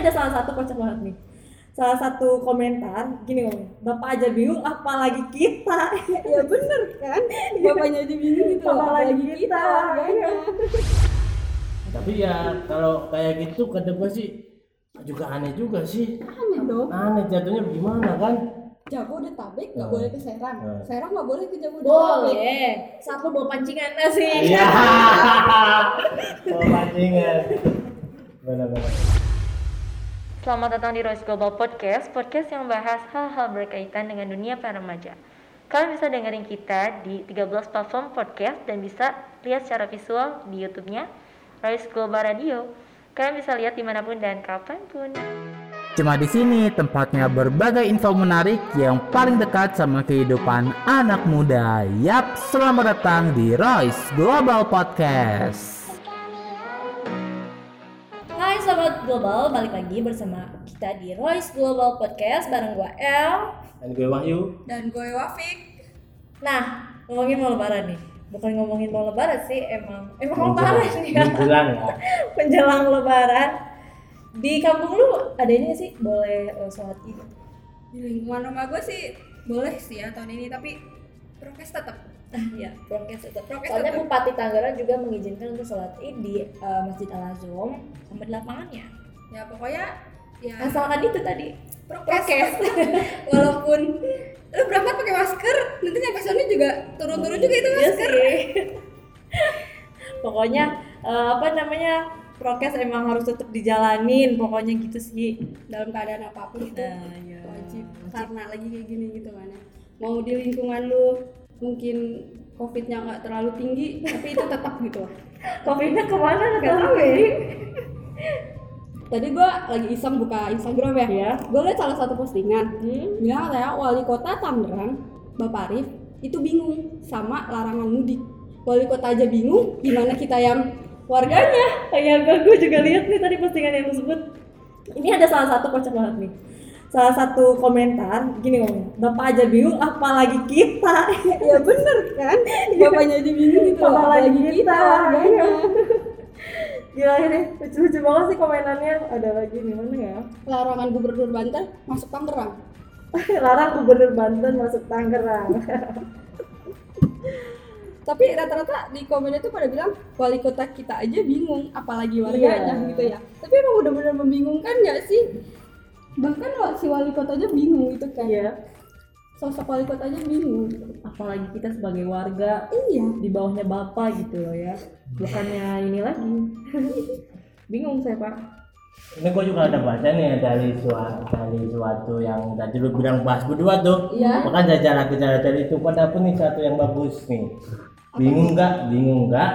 ada salah satu kocak banget nih. Salah satu komentar gini ngomong bapak aja bingung apalagi kita. Ya bener kan? Bapaknya aja bingung gitu Apalagi apalagi kita. kita warganya tapi ya kalau kayak gitu kata gue sih juga aneh juga sih. Aneh dong. Aneh jatuhnya gimana kan? Jabodetabek nggak Hmm. boleh ke Serang. Hmm. Serang nggak boleh ke Jabodetabek boleh. saat lu bawa pancingan nasi. Iya. Oh pancingan. Benar-benar Selamat datang di Royce Global Podcast, podcast yang membahas hal-hal berkaitan dengan dunia para remaja. Kalian bisa dengerin kita di 13 platform podcast dan bisa lihat secara visual di YouTube-nya Royce Global Radio. Kalian bisa lihat di mana pun dan kapan pun. Cuma di sini tempatnya berbagai info menarik yang paling dekat sama kehidupan anak muda. Yap, selamat datang di Royce Global Podcast. Sobat Global, balik lagi bersama kita di Royce Global Podcast bareng gua El dan gue Wahyu. Dan gue Wafik. Nah, ngomongin mau lebaran nih. Bukan ngomongin mau lebaran sih, emang Emang Menjelang- lebaran ya. Menjelang ya. Menjelang lebaran. Di kampung lu ada ini sih? Boleh uh, sholat id? Di lingkungan rumah gue sih boleh sih ya tahun ini tapi prokes tetap ya, prokes itu Prokes Soalnya tetap. Bupati Tangerang juga mengizinkan untuk sholat id di uh, Masjid Al Azom Sama di lapangannya ya pokoknya ya Asalkan itu tadi prokes, Prokes. walaupun lu berangkat pakai masker nanti nyampe sana juga turun-turun juga itu Iya masker sih. Pokoknya eh, apa namanya prokes emang harus tetap dijalanin. Pokoknya gitu sih. dalam keadaan apa pun itu Nah, iya. wajib karena lagi kayak gini gitu kan ya mau di lingkungan lu mungkin covidnya nggak terlalu tinggi tapi itu tetap gitu Covidnya ke mana nggak tahu tahu ya? tadi gua lagi iseng buka Instagram ya Iya. gue liat salah satu postingan Hmm? bilang katanya wali kota Tangerang Bapak Arif itu bingung sama larangan mudik wali kota aja bingung gimana kita yang warganya Kayak gue, gue juga lihat nih tadi postingan yang lu sebut. Ini ada salah satu kocak banget nih. Salah satu komentar gini ngomong, bapak aja bingung apalagi kita. ya bener kan bapaknya aja bingung gitu Apalagi apalagi kita. kita warganya Gila ini lucu-lucu banget sih komenannya. Ada lagi nih mana ya? larangan gubernur Banten masuk Tangerang Larang Gubernur Banten masuk Tangerang. tapi rata-rata di komen itu pada bilang wali kota kita aja bingung apalagi warganya Iya. gitu ya tapi emang bener-bener membingungkan nggak sih bahkan si wali kota aja bingung gitu kan. Iya. sosok wali kota aja bingung apalagi kita sebagai warga iya. di bawahnya bapak gitu loh ya. Bukannya ini lagi. Bingung saya pak. Ini gue juga ada baca nih dari suatu dari suatu yang tadi lu bilang bahas berdua tuh. Iya. makanya cara cara dari itu pada pun nih satu yang bagus nih. Bingung nggak? Bingung nggak?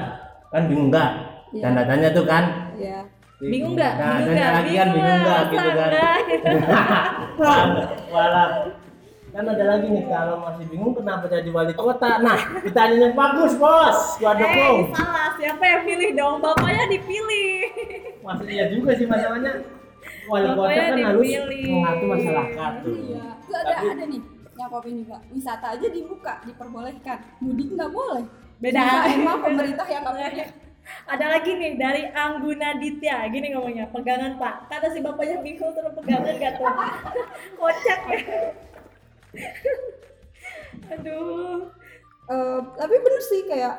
Kan bingung nggak? Iya. tanda tanya tuh kan? Ya bingung nggak? nah, bingung nggak? kan bingung nggak? gitu kan. Walah. kan ada lagi nih kalau masih bingung kenapa jadi wali kota? Nah pertanyaan yang bagus bos. Gua dukung. eh salah. Siapa yang pilih dong? Bapaknya dipilih. Masih iya juga sih masalahnya wali kota Bapaknya kan harus dipilih. mengatur masyarakat. Tuh iya. Tuh ada Tapi- ada nih. Yang komen juga wisata aja dibuka diperbolehkan. Mudik nggak boleh. Beda. Emang pemerintah yang nggak boleh ada lagi nih dari Angguna Ditya. Gini ngomongnya pegangan pak. Kata si bapaknya bingung terus pegangan gak tuh? Kocak ya. Aduh. Eh, tapi bener sih kayak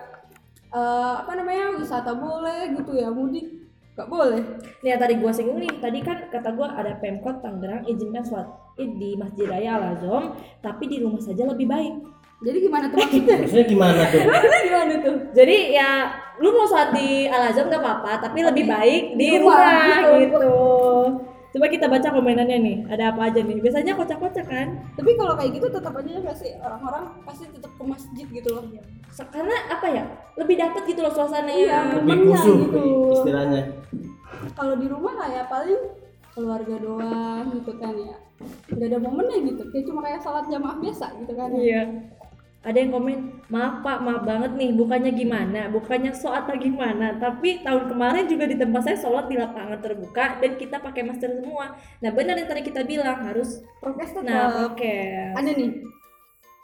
eh, apa namanya wisata boleh gitu ya mudik nggak boleh. Nih yang tadi gua singgung nih, tadi kan kata gua ada Pemkot Tangerang izinkan sholat id di Masjid Raya Al Azom, tapi di rumah saja lebih baik. Jadi gimana tuh maksudnya maksudnya gimana tuh gimana tuh Jadi ya lu mau sholat di Al Azom gak apa-apa, tapi lebih baik di di rumah, rumah gitu. gitu. Coba kita baca komenannya nih, ada apa aja nih? Biasanya kocak-kocak kan? tapi kalau kayak gitu tetap aja nggak sih orang-orang pasti tetap ke masjid gitu loh So- Karena apa ya? Lebih dapet gitu loh suasananya. Iya, lebih Temennya kusuh gitu. istilahnya kalau di rumah kayak paling keluarga doang gitu kan ya nggak ada momennya gitu kayak cuma kayak salat jamaah biasa gitu kan ya Iya. Ada yang komen, maaf pak, maaf banget nih, bukannya gimana, bukannya so atau gimana, tapi tahun kemarin juga di tempat saya sholat di lapangan terbuka dan kita pakai masker semua. Nah benar yang tadi kita bilang harus, prokes tetap nah oke. ada nih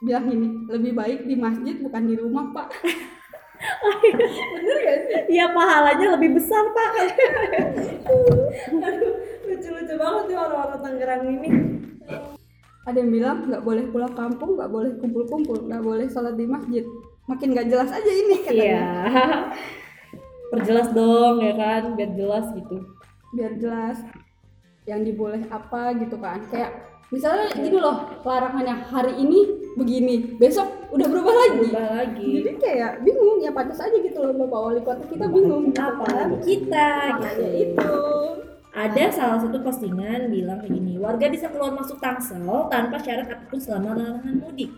bilang gini lebih baik di masjid bukan di rumah pak bener gak sih Iya pahalanya lebih besar pak. Aduh, lucu-lucu orang-orang Tangerang ini ada yang bilang nggak boleh pulang kampung nggak boleh kumpul-kumpul nggak boleh sholat di masjid. Makin nggak jelas aja ini katanya. Iya. Perjelas dong ya kan? Biar jelas gitu. Biar jelas yang diboleh apa gitu kan. Kayak misalnya gini loh larangannya hari ini begini besok udah berubah lagi. Berubah lagi. Jadi kayak bingung ya pantas aja gitu loh bapak wali kota kita bingung gitu apa kan. kita gitu. itu ada salah satu postingan bilang kayak gini warga bisa keluar masuk Tangsel tanpa syarat apa pun selama larangan mudik.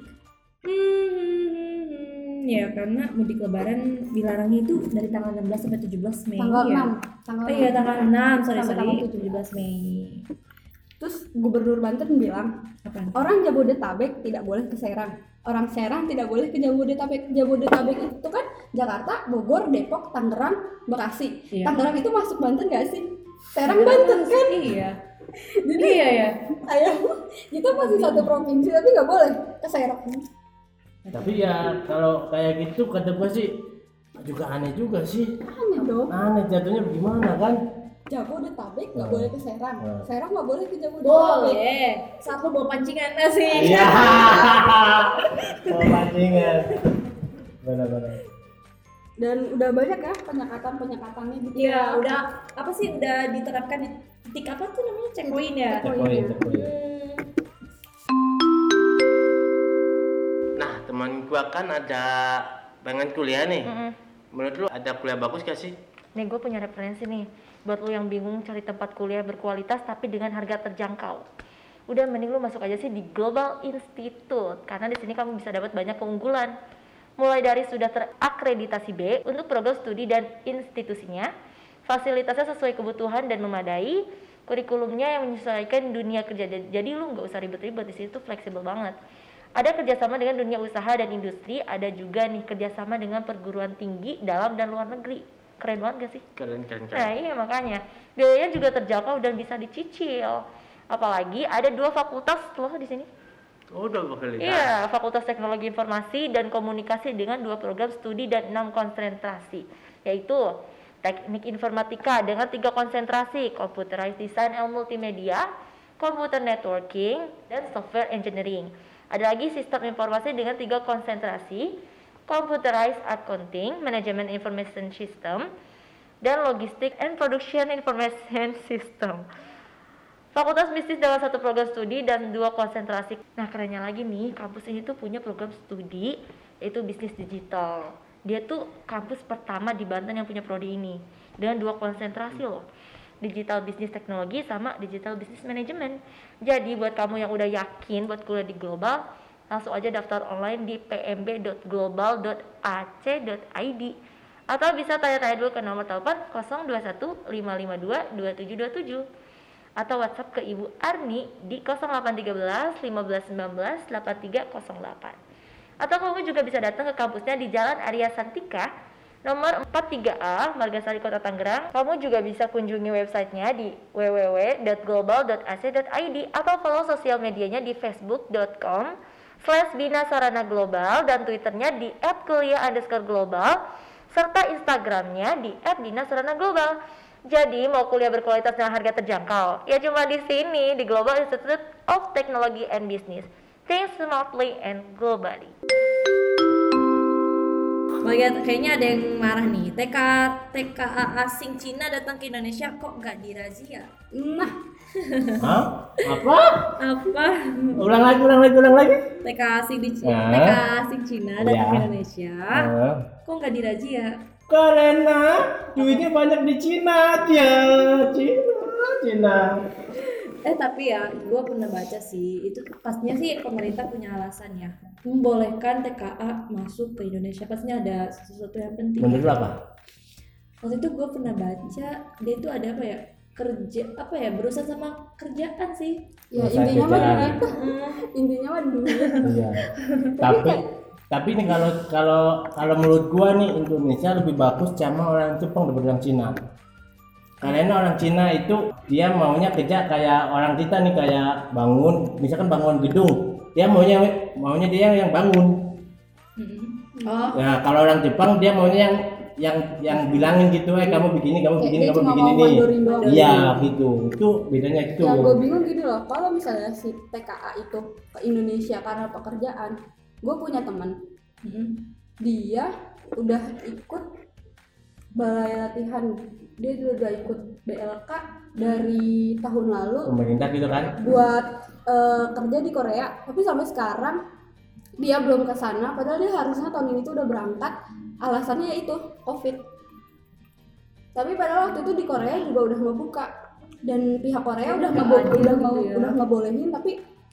Hmm, ya karena mudik lebaran dilarangnya itu dari tanggal 16 sampai 17 Mei tanggal ya. 6 tanggal Oh iya 6. tanggal 6 sorry sorry tanggal 17 Mei. Terus gubernur Banten bilang apa orang Jabodetabek tidak boleh ke Serang. Orang Serang tidak boleh ke Jabodetabek. Jabodetabek itu kan Jakarta Bogor Depok Tangerang Bekasi. Iya. Tangerang itu masuk Banten gak sih Serang Banten kan iya jadi iya ya ayo kita masih satu provinsi tapi nggak boleh ke Serang Tapi ya kalau kayak gitu kata gua sih juga aneh juga sih. aneh dong Aneh jatuhnya gimana kan? Jabodetabek nggak Hmm. boleh ke Serang Hmm. Serang nggak boleh ke Jabodetabek boleh satu bawa pancingan nasi Iya. Mau pancingan. Benar-benar. Dan udah banyak ya penyekatan penyekatannya gitu Iya, udah apa sih udah diterapkan di titik apa tuh namanya checkpoint ya? Checkpoint. Hmm, Nah, teman gua kan ada pengen kuliah nih. Mm-mm. Menurut lu ada kuliah bagus gak sih? Nih gue punya referensi nih buat lu yang bingung cari tempat kuliah berkualitas tapi dengan harga terjangkau. Udah mending lu masuk aja sih di Global Institute karena di sini kamu bisa dapat banyak keunggulan. Mulai dari sudah terakreditasi B untuk program studi dan institusinya, fasilitasnya sesuai kebutuhan dan memadai, kurikulumnya yang menyesuaikan dunia kerja. Jadi lu nggak usah ribet-ribet di situ fleksibel banget. Ada kerjasama dengan dunia usaha dan industri, ada juga nih kerjasama dengan perguruan tinggi dalam dan luar negeri. Keren banget gak sih? Keren keren Nah keren. iya makanya biayanya juga terjangkau dan bisa dicicil. Apalagi ada dua fakultas loh di sini. Oh, lihat. Iya, Fakultas Teknologi Informasi dan Komunikasi dengan dua program studi dan enam konsentrasi, yaitu Teknik Informatika dengan tiga konsentrasi, Computerized Design and Multimedia, Computer Networking, dan Software Engineering. Ada lagi Sistem Informasi dengan tiga konsentrasi, Computerized Accounting, Management Information System, dan Logistic and Production Information System. Fakultas Bisnis dengan satu program studi dan dua konsentrasi. Nah, kerennya lagi nih, kampus ini tuh punya program studi yaitu bisnis digital. Dia tuh kampus pertama di Banten yang punya prodi ini dengan dua konsentrasi loh. Digital Business Teknologi sama Digital Business Management. Jadi buat kamu yang udah yakin buat kuliah di global, langsung aja daftar online di pmb.global.ac.id atau bisa tanya-tanya dulu ke nomor telepon 021 552 2727 atau WhatsApp ke Ibu Arni di 0813 1519 8308. Atau kamu juga bisa datang ke kampusnya di Jalan Arya Santika nomor 43A Margasari Kota Tangerang. Kamu juga bisa kunjungi websitenya di www.global.ac.id atau follow sosial medianya di facebook.com slash Global dan twitternya di global serta Instagramnya di @bina sarana global. Jadi mau kuliah berkualitas dengan harga terjangkau, ya cuma di sini di Global Institute of Technology and Business. Think smartly and globally. Bagian kayaknya ada yang marah nih. TK TKA asing Cina datang ke Indonesia kok nggak dirazia? nah Hah? Apa? Apa? Ulang lagi, ulang lagi, ulang lagi. TK asing di Cina, Ah. TK asing Cina datang Ya. ke Indonesia. Eh, Kok nggak dirazia? Karena duitnya banyak di Cina aja. Cina, Cina. Eh tapi ya, gue pernah baca sih, itu pastinya sih pemerintah punya alasan ya membolehkan TKA masuk ke Indonesia pastinya ada sesuatu yang penting. Menurut apa? Waktu itu gue pernah baca dia itu ada apa ya kerja apa ya berusaha sama kerjaan sih. ya Usaha intinya mah duit intinya mah duit Iya. tapi tapi nih kalau kalau kalau menurut gua nih Indonesia lebih bagus sama orang Jepang daripada orang Cina. Karena orang Cina itu dia maunya kerja kayak orang kita nih kayak bangun, misalkan bangun gedung, dia maunya maunya dia yang bangun. Oh, Nah kalau orang Jepang dia maunya yang yang yang bilangin gitu eh kamu begini kamu begini kamu cuma begini doang. iya gitu. Itu bedanya itu. Yang gue bingung gini loh, kalau misalnya si TKA itu ke Indonesia karena pekerjaan, gue punya teman, Mm-mm. dia udah ikut balai latihan, dia juga udah ikut BLK dari tahun lalu pemerintah gitu kan buat eh, kerja di Korea, tapi sampai sekarang dia belum ke sana, padahal dia harusnya tahun ini tuh udah berangkat, alasannya yaitu COVID. Tapi padahal waktu itu di Korea juga udah mau buka dan pihak Korea udah Udah ngebo- adil udah gitu mau ya. udah ngebolehin tapi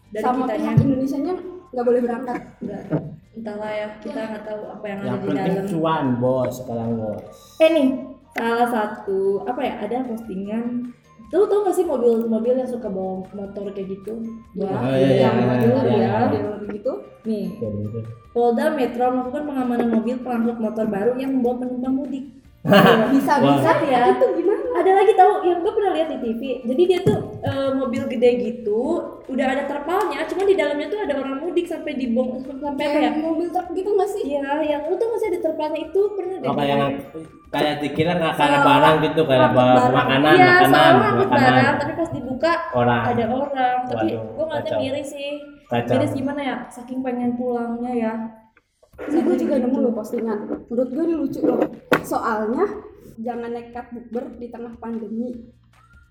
Dari sama pihak Indonesianya nggak boleh berangkat. Enggak. Entahlah ya, kita nggak tahu apa yang, yang ada di penting dalam. cuan bos sekarang bos Eh nih, salah satu apa ya? Ada postingan. Lu tau gak sih mobil-mobil yang suka bawa motor kayak gitu? Wah, Oh, iya, yang iya, mobil iya, ya. iya. Yang begitu Nih, Kayak gitu. Polda Metro melakukan pengamanan mobil pengangkut motor baru yang membawa penumpang mudik. bisa bisa ya. itu gimana? Ada lagi tahu yang gue pernah lihat di TV. Jadi dia tuh eh, mobil gede gitu, udah ada terpalnya, cuma di dalamnya tuh ada orang mudik sampai dibong sampai apa ya? Kayak mobil truk gitu nggak sih? Iya, yang lu tuh masih ada terpalnya itu pernah deh. Oh, kayak yang kayak dikira nggak kayak Seolah- barang gitu kayak barang. makanan Iya, makanan soalnya angkut makanan barang, tapi pas dibuka orang ada orang. Tapi Waduh, gue ngeliatnya kacau. miris sih. Kacau. Miris gimana ya? Saking pengen pulangnya ya. Ini gue juga nemu loh postingan. Menurut gue ini lucu loh. Soalnya jangan nekat bukber di tengah pandemi.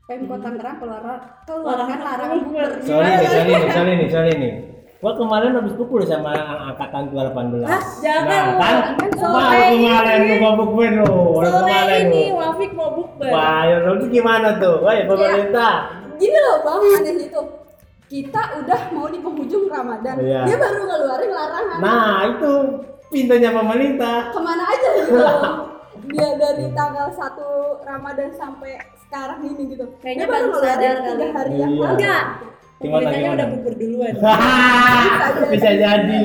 Pemkot Tangerang keluar keluarkan larangan bukber. sorry nih sorry nih sorry nih sorry nih gua kemarin habis pukul sama angkatan 2018 Ah, jangan nah, lu. kan Kan sore kemarin lu mau bukber lu Sore kemarin ini Wafik mau bukber. wah ya lu gimana tuh wah pemerintah Gini loh bang, aneh itu. Kita udah mau di penghujung Ramadan. Iya. Dia baru ngeluarin larangan. nah itu pintunya pemerintah Ke mana aja gitu. Dia dari tanggal 1 Ramadan sampai sekarang ini gitu. Kayaknya baru sadar kali. tiga hari yang Iya. lalu. Enggak. Gimana, udah bukber duluan. bisa jadi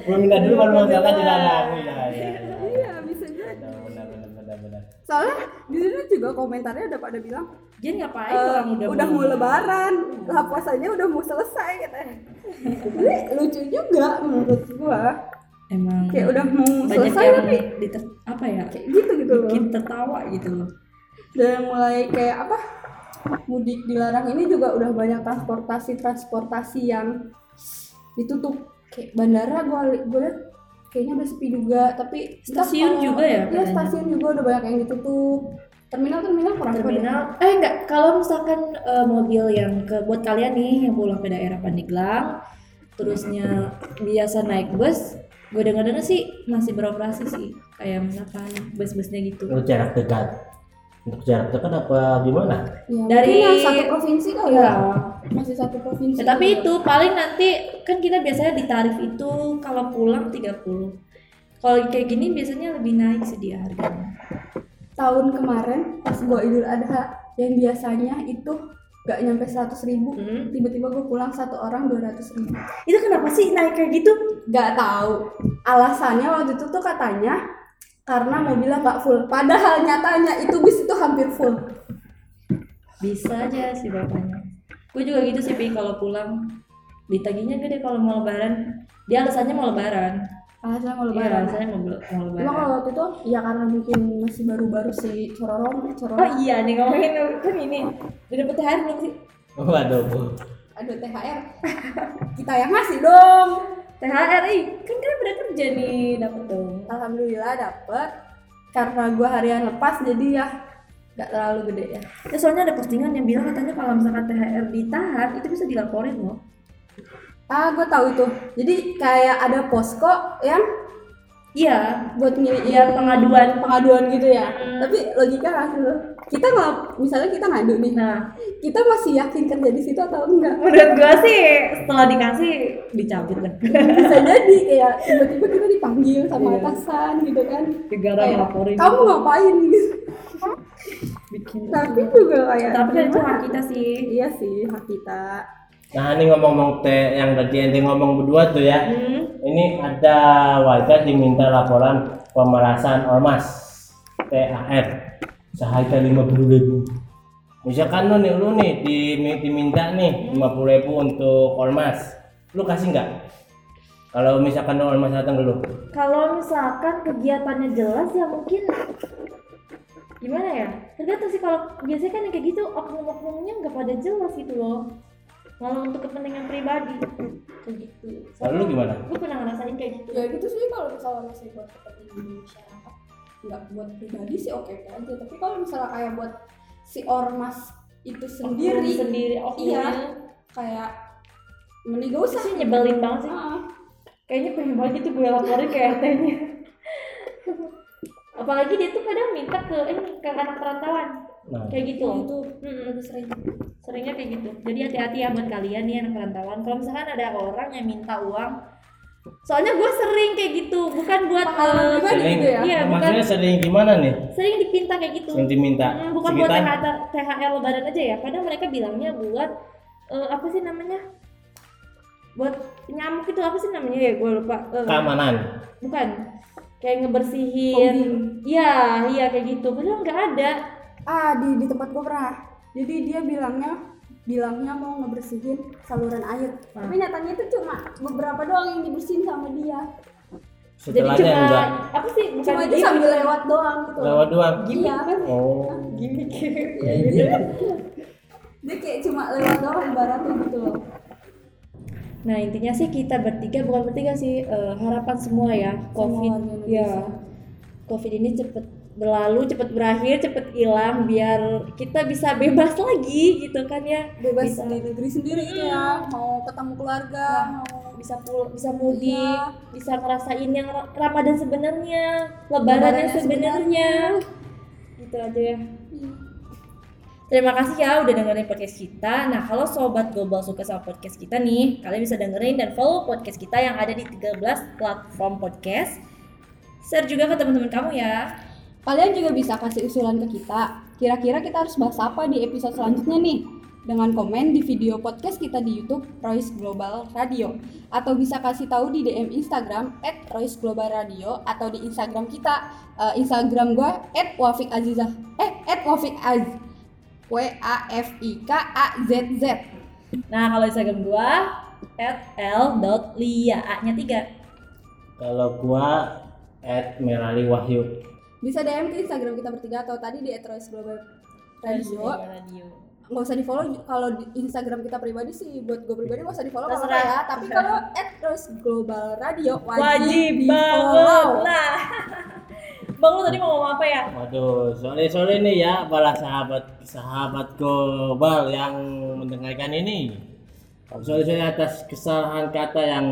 belum minta dulu baru masalah dilarang iya iya Iya, bisa jadi. benar benar benar benar Soalnya di sini juga komentarnya udah pada bilang Jadi ngapain Eh, orang udah udah mau lebaran lah puasanya udah mau selesai katanya Jadi lucu juga menurut gua Emang kayak udah mau banyak selesai yang tapi diter- apa ya? kayak gitu gitu loh. Bikin tertawa gitu loh. dan mulai kayak apa mudik dilarang ini juga udah banyak transportasi transportasi yang ditutup. Kayak bandara gua li- gua liat kayaknya udah sepi juga tapi Stasiun kalau- juga ya iya stasiun juga udah banyak yang ditutup. Terminal terminal kurang terminal. Eh enggak kalau misalkan eh, mobil yang ke buat kalian nih yang pulang ke daerah Pandeglang terusnya biasa naik bus gue dengar dengar sih masih beroperasi sih kayak misalkan bus-busnya gitu. Untuk jarak dekat. Untuk jarak dekat apa gimana? Ya, Dari- satu provinsi kali Iya. ya. Masih satu provinsi Ya, tapi itu paling nanti kan kita biasanya di tarif itu kalau pulang 30 kalau kayak gini biasanya lebih naik sih dia harganya. Tahun kemarin pas gua Idul Adha yang biasanya itu gak nyampe 100 ribu. Hmm. tiba-tiba gue pulang satu orang 200 ribu. Itu kenapa sih naik kayak gitu? Gak tahu. Alasannya waktu itu tuh katanya karena mobilnya nggak full. Padahal nyatanya itu bis itu hampir full. Bisa aja sih bapaknya. Gue juga gitu sih Pi kalau pulang. Ditagihnya gede kalau mau lebaran. Dia alasannya mau lebaran alasannya mau Iya, lebaran. alasannya mau, lebaran kalau waktu itu ya karena mungkin masih baru-baru si Cororong oh Cororong iya nih ngomongin kan ini udah dapet THR belum sih? Waduh bu. Ada THR kita yang ngasih dong. THR ih kan kan udah kerja nih. Dapet dong. Alhamdulillah dapet. Karena gua harian lepas jadi ya nggak terlalu gede ya. Ya soalnya ada postingan yang bilang katanya kalau misalkan THR ditahan itu bisa dilaporin loh ah gue tahu itu. Jadi kayak ada posko yang iya buat ngiri Iya, pengaduan. pengaduan gitu ya. Hmm. tapi logika langsung loh. kita nggak misalnya kita ngadu nih. Nah. Kita masih yakin kerja di situ atau enggak? Menurut gue sih setelah dikasih dicabut lah. Bisa jadi kayak tiba-tiba kita dipanggil sama Iya. atasan gitu kan. Negara laporin. Kamu ngapain? Gitu bikin. Tapi juga kayak tapi kan itu hak kita sih. Iya sih hak kita nah ini ngomong-ngomong teh yang tadi ente ngomong berdua tuh ya. Hmm. ini ada warga diminta laporan pemerasan ormas THR seharga lima puluh ribu. Misalkan lu nih lu nih di- diminta nih lima puluh ribu untuk ormas. Lu kasih nggak? Kalau misalkan ormas datang dulu. kalau misalkan kegiatannya jelas ya mungkin. Gimana ya? Tergantung sih kalau biasanya kan yang kayak gitu oknum-oknumnya nggak pada jelas gitu loh malah untuk kepentingan pribadi kayak gitu. Kalau lu gimana? gue pernah ngerasain kayak gitu. Ya gitu sih kalau misalnya masih buat kepentingan masyarakat nggak buat pribadi sih oke oke aja. Tapi kalau misalnya kayak buat si ormas itu sendiri Oknum sendiri oknumnya iya kayak mending gak usah. sih nyebelin banget sih. Ah, kayaknya pengen banget itu gue laporin ke RT-nya apalagi dia tuh kadang minta ke ini ke anak perantauan Nah, kayak gitu. Itu lebih sering. Seringnya kayak gitu. Jadi hati-hati ya buat kalian nih anak perantauan. Kalau misalkan ada orang yang minta uang soalnya gue sering kayak gitu. Bukan buat eh, sering, gitu ya? Iya, bukan. maksudnya sering gimana nih? sering dipinta kayak gitu. Yang diminta. Mm, bukan buat sekitar? THR, THR lebaran aja ya. Kadang mereka bilangnya buat eh, apa sih namanya? Buat nyamuk itu apa sih namanya ya? Gue lupa. Eh, keamanan. bukan. Kayak ngebersihin. Iya iya kayak gitu. Padahal nggak ada ah di di tempat gua pernah jadi dia bilangnya bilangnya mau ngebersihin saluran air Ah. tapi nyatanya itu cuma beberapa doang yang dibersihin sama dia jadi Setelahnya cuma enggak. apa sih bukan cuma itu gimmick. sambil lewat doang gitu. Lewat doang. iya Oh. gimmick dia kayak cuma lewat doang ibaratnya gitu loh Nah intinya sih kita bertiga bukan bertiga sih eh, harapan semua ya COVID Indonesia. ya COVID ini cepet berlalu cepet berakhir cepet hilang biar kita bisa bebas lagi gitu kan ya bebas Bisa. di negeri sendiri gitu ya mau ketemu keluarga mau bisa pul bisa mudik Iya. bisa ngerasain yang Ra- Ramadan sebenarnya Lebaran yang yang sebenarnya gitu aja ya Terima kasih ya udah dengerin podcast kita. Nah, kalau sobat global suka sama podcast kita nih, kalian bisa dengerin dan follow podcast kita yang ada di 13 platform podcast. Share juga ke teman-teman kamu ya. Kalian juga bisa kasih usulan ke kita. Kira-kira kita harus bahas apa di episode selanjutnya nih? Dengan komen di video podcast kita di YouTube Royce Global Radio atau bisa kasih tahu di DM Instagram @royceglobal_radio atau di Instagram kita eh, Instagram gua @wafik_azizah eh @wafik_az W A F I K A Z Z. Nah, kalau Instagram gua @l.lia A-nya 3. Kalau gua at Merali Wahyu. Bisa DM ke Instagram kita bertiga atau tadi di @royceglobal Radio. Radio. nggak usah di follow kalau di Instagram kita pribadi sih buat gue pribadi nggak usah di follow Terserah. ya tapi kalau at terus global radio wajib, Wajib di banget. follow Nah. Bang lu tadi mau ngomong apa ya? Waduh, sore-sore nih ya para sahabat sahabat global yang mendengarkan ini. Sore-sore atas kesalahan kata yang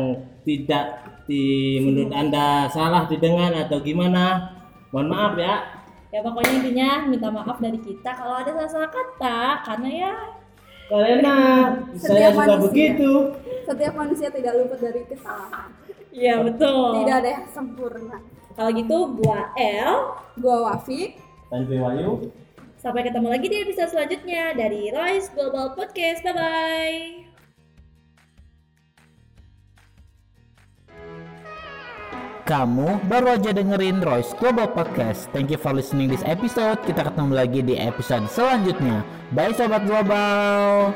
tidak di menurut anda salah didengar atau gimana. Mohon maaf ya. Ya pokoknya intinya minta maaf dari kita kalau ada salah-salah kata karena ya Karena saya juga manusia. begitu. setiap manusia tidak luput dari kesalahan Iya betul. tidak ada yang sempurna Kalau gitu gua El gue Wafik Dan Wahyu. Sampai ketemu lagi di episode selanjutnya dari Royce Global Podcast. Bye bye. Kamu baru aja dengerin Royce Global Podcast. Thank you for listening this episode. Kita ketemu lagi di episode selanjutnya. Bye sobat global.